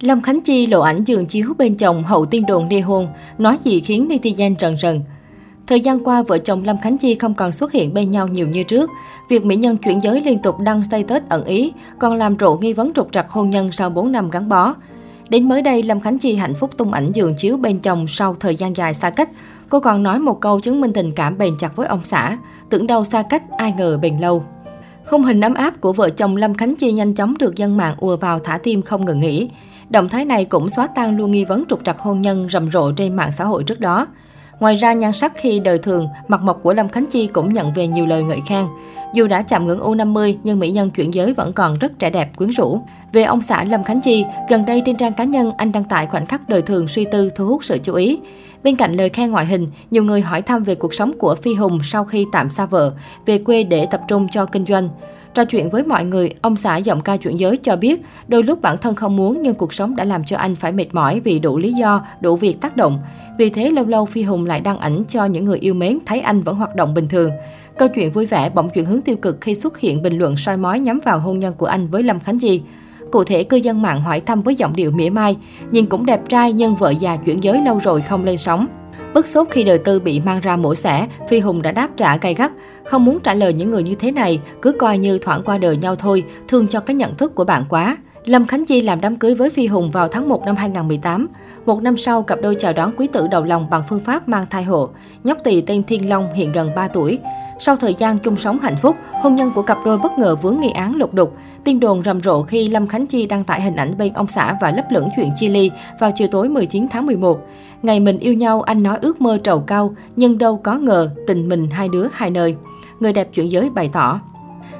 Lâm Khánh Chi lộ ảnh giường chiếu bên chồng hậu tiên đồn ly hôn, nói gì khiến netizen rần rần. Thời gian qua, vợ chồng Lâm Khánh Chi không còn xuất hiện bên nhau nhiều như trước. Việc mỹ nhân chuyển giới liên tục đăng status ẩn ý, còn làm rộ nghi vấn trục trặc hôn nhân sau 4 năm gắn bó. Đến mới đây, Lâm Khánh Chi hạnh phúc tung ảnh giường chiếu bên chồng sau thời gian dài xa cách. Cô còn nói một câu chứng minh tình cảm bền chặt với ông xã. Tưởng đâu xa cách, ai ngờ bền lâu. Không hình ấm áp của vợ chồng Lâm Khánh Chi nhanh chóng được dân mạng ùa vào thả tim không ngừng nghỉ. Động thái này cũng xóa tan luôn nghi vấn trục trặc hôn nhân rầm rộ trên mạng xã hội trước đó. Ngoài ra, nhan sắc khi đời thường, mặt mộc của Lâm Khánh Chi cũng nhận về nhiều lời ngợi khen. Dù đã chạm ngưỡng U50, nhưng mỹ nhân chuyển giới vẫn còn rất trẻ đẹp, quyến rũ. Về ông xã Lâm Khánh Chi, gần đây trên trang cá nhân, anh đăng tải khoảnh khắc đời thường suy tư thu hút sự chú ý. Bên cạnh lời khen ngoại hình, nhiều người hỏi thăm về cuộc sống của Phi Hùng sau khi tạm xa vợ, về quê để tập trung cho kinh doanh. Trò chuyện với mọi người, ông xã giọng ca chuyển giới cho biết, đôi lúc bản thân không muốn nhưng cuộc sống đã làm cho anh phải mệt mỏi vì đủ lý do, đủ việc tác động. Vì thế lâu lâu Phi Hùng lại đăng ảnh cho những người yêu mến thấy anh vẫn hoạt động bình thường. Câu chuyện vui vẻ bỗng chuyển hướng tiêu cực khi xuất hiện bình luận soi mói nhắm vào hôn nhân của anh với Lâm Khánh di. Cụ thể, cư dân mạng hỏi thăm với giọng điệu mỉa mai, nhìn cũng đẹp trai nhưng vợ già chuyển giới lâu rồi không lên sóng. Bức xúc khi đời tư bị mang ra mổ xẻ, Phi Hùng đã đáp trả gay gắt. Không muốn trả lời những người như thế này, cứ coi như thoảng qua đời nhau thôi, thương cho cái nhận thức của bạn quá. Lâm Khánh Chi làm đám cưới với Phi Hùng vào tháng 1 năm 2018. Một năm sau, cặp đôi chào đón quý tử đầu lòng bằng phương pháp mang thai hộ. Nhóc tỳ tên Thiên Long hiện gần 3 tuổi. Sau thời gian chung sống hạnh phúc, hôn nhân của cặp đôi bất ngờ vướng nghi án lục đục. Tin đồn rầm rộ khi Lâm Khánh Chi đăng tải hình ảnh bên ông xã và lấp lửng chuyện chia ly vào chiều tối 19 tháng 11. Ngày mình yêu nhau, anh nói ước mơ trầu cao, nhưng đâu có ngờ tình mình hai đứa hai nơi. Người đẹp chuyển giới bày tỏ.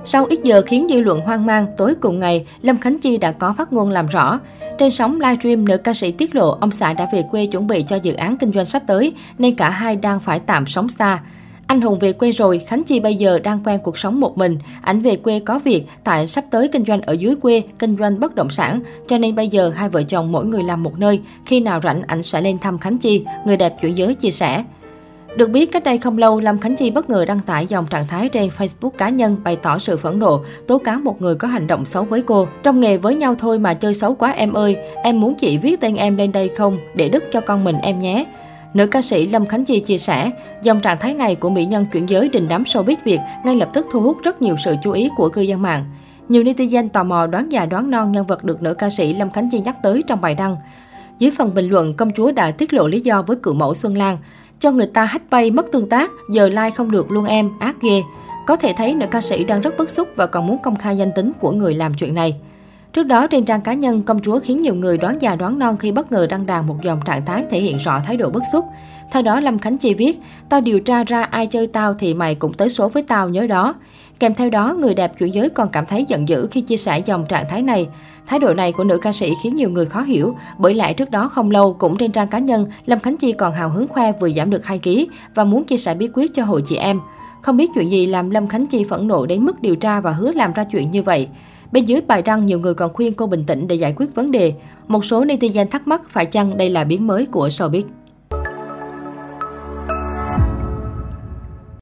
Sau ít giờ khiến dư luận hoang mang, tối cùng ngày, Lâm Khánh Chi đã có phát ngôn làm rõ. Trên sóng livestream, nữ ca sĩ tiết lộ ông xã đã về quê chuẩn bị cho dự án kinh doanh sắp tới, nên cả hai đang phải tạm sống xa. Anh Hùng về quê rồi, Khánh Chi bây giờ đang quen cuộc sống một mình. Ảnh về quê có việc, tại sắp tới kinh doanh ở dưới quê, kinh doanh bất động sản. Cho nên bây giờ hai vợ chồng mỗi người làm một nơi. Khi nào rảnh, ảnh sẽ lên thăm Khánh Chi, người đẹp chuyển giới chia sẻ. Được biết, cách đây không lâu, Lâm Khánh Chi bất ngờ đăng tải dòng trạng thái trên Facebook cá nhân bày tỏ sự phẫn nộ, tố cáo một người có hành động xấu với cô. Trong nghề với nhau thôi mà chơi xấu quá em ơi, em muốn chị viết tên em lên đây không, để đức cho con mình em nhé. Nữ ca sĩ Lâm Khánh Chi chia sẻ, dòng trạng thái này của mỹ nhân chuyển giới đình đám showbiz Việt ngay lập tức thu hút rất nhiều sự chú ý của cư dân mạng. Nhiều netizen tò mò đoán già đoán non nhân vật được nữ ca sĩ Lâm Khánh Chi nhắc tới trong bài đăng. Dưới phần bình luận, công chúa đã tiết lộ lý do với cựu mẫu Xuân Lan. Cho người ta hách bay mất tương tác, giờ like không được luôn em, ác ghê. Có thể thấy nữ ca sĩ đang rất bức xúc và còn muốn công khai danh tính của người làm chuyện này. Trước đó, trên trang cá nhân, công chúa khiến nhiều người đoán già đoán non khi bất ngờ đăng đàn một dòng trạng thái thể hiện rõ thái độ bức xúc. Theo đó, Lâm Khánh Chi viết, tao điều tra ra ai chơi tao thì mày cũng tới số với tao nhớ đó. Kèm theo đó, người đẹp chuyển giới còn cảm thấy giận dữ khi chia sẻ dòng trạng thái này. Thái độ này của nữ ca sĩ khiến nhiều người khó hiểu, bởi lại trước đó không lâu, cũng trên trang cá nhân, Lâm Khánh Chi còn hào hứng khoe vừa giảm được 2 kg và muốn chia sẻ bí quyết cho hội chị em. Không biết chuyện gì làm Lâm Khánh Chi phẫn nộ đến mức điều tra và hứa làm ra chuyện như vậy. Bên dưới bài đăng, nhiều người còn khuyên cô bình tĩnh để giải quyết vấn đề. Một số netizen thắc mắc phải chăng đây là biến mới của showbiz.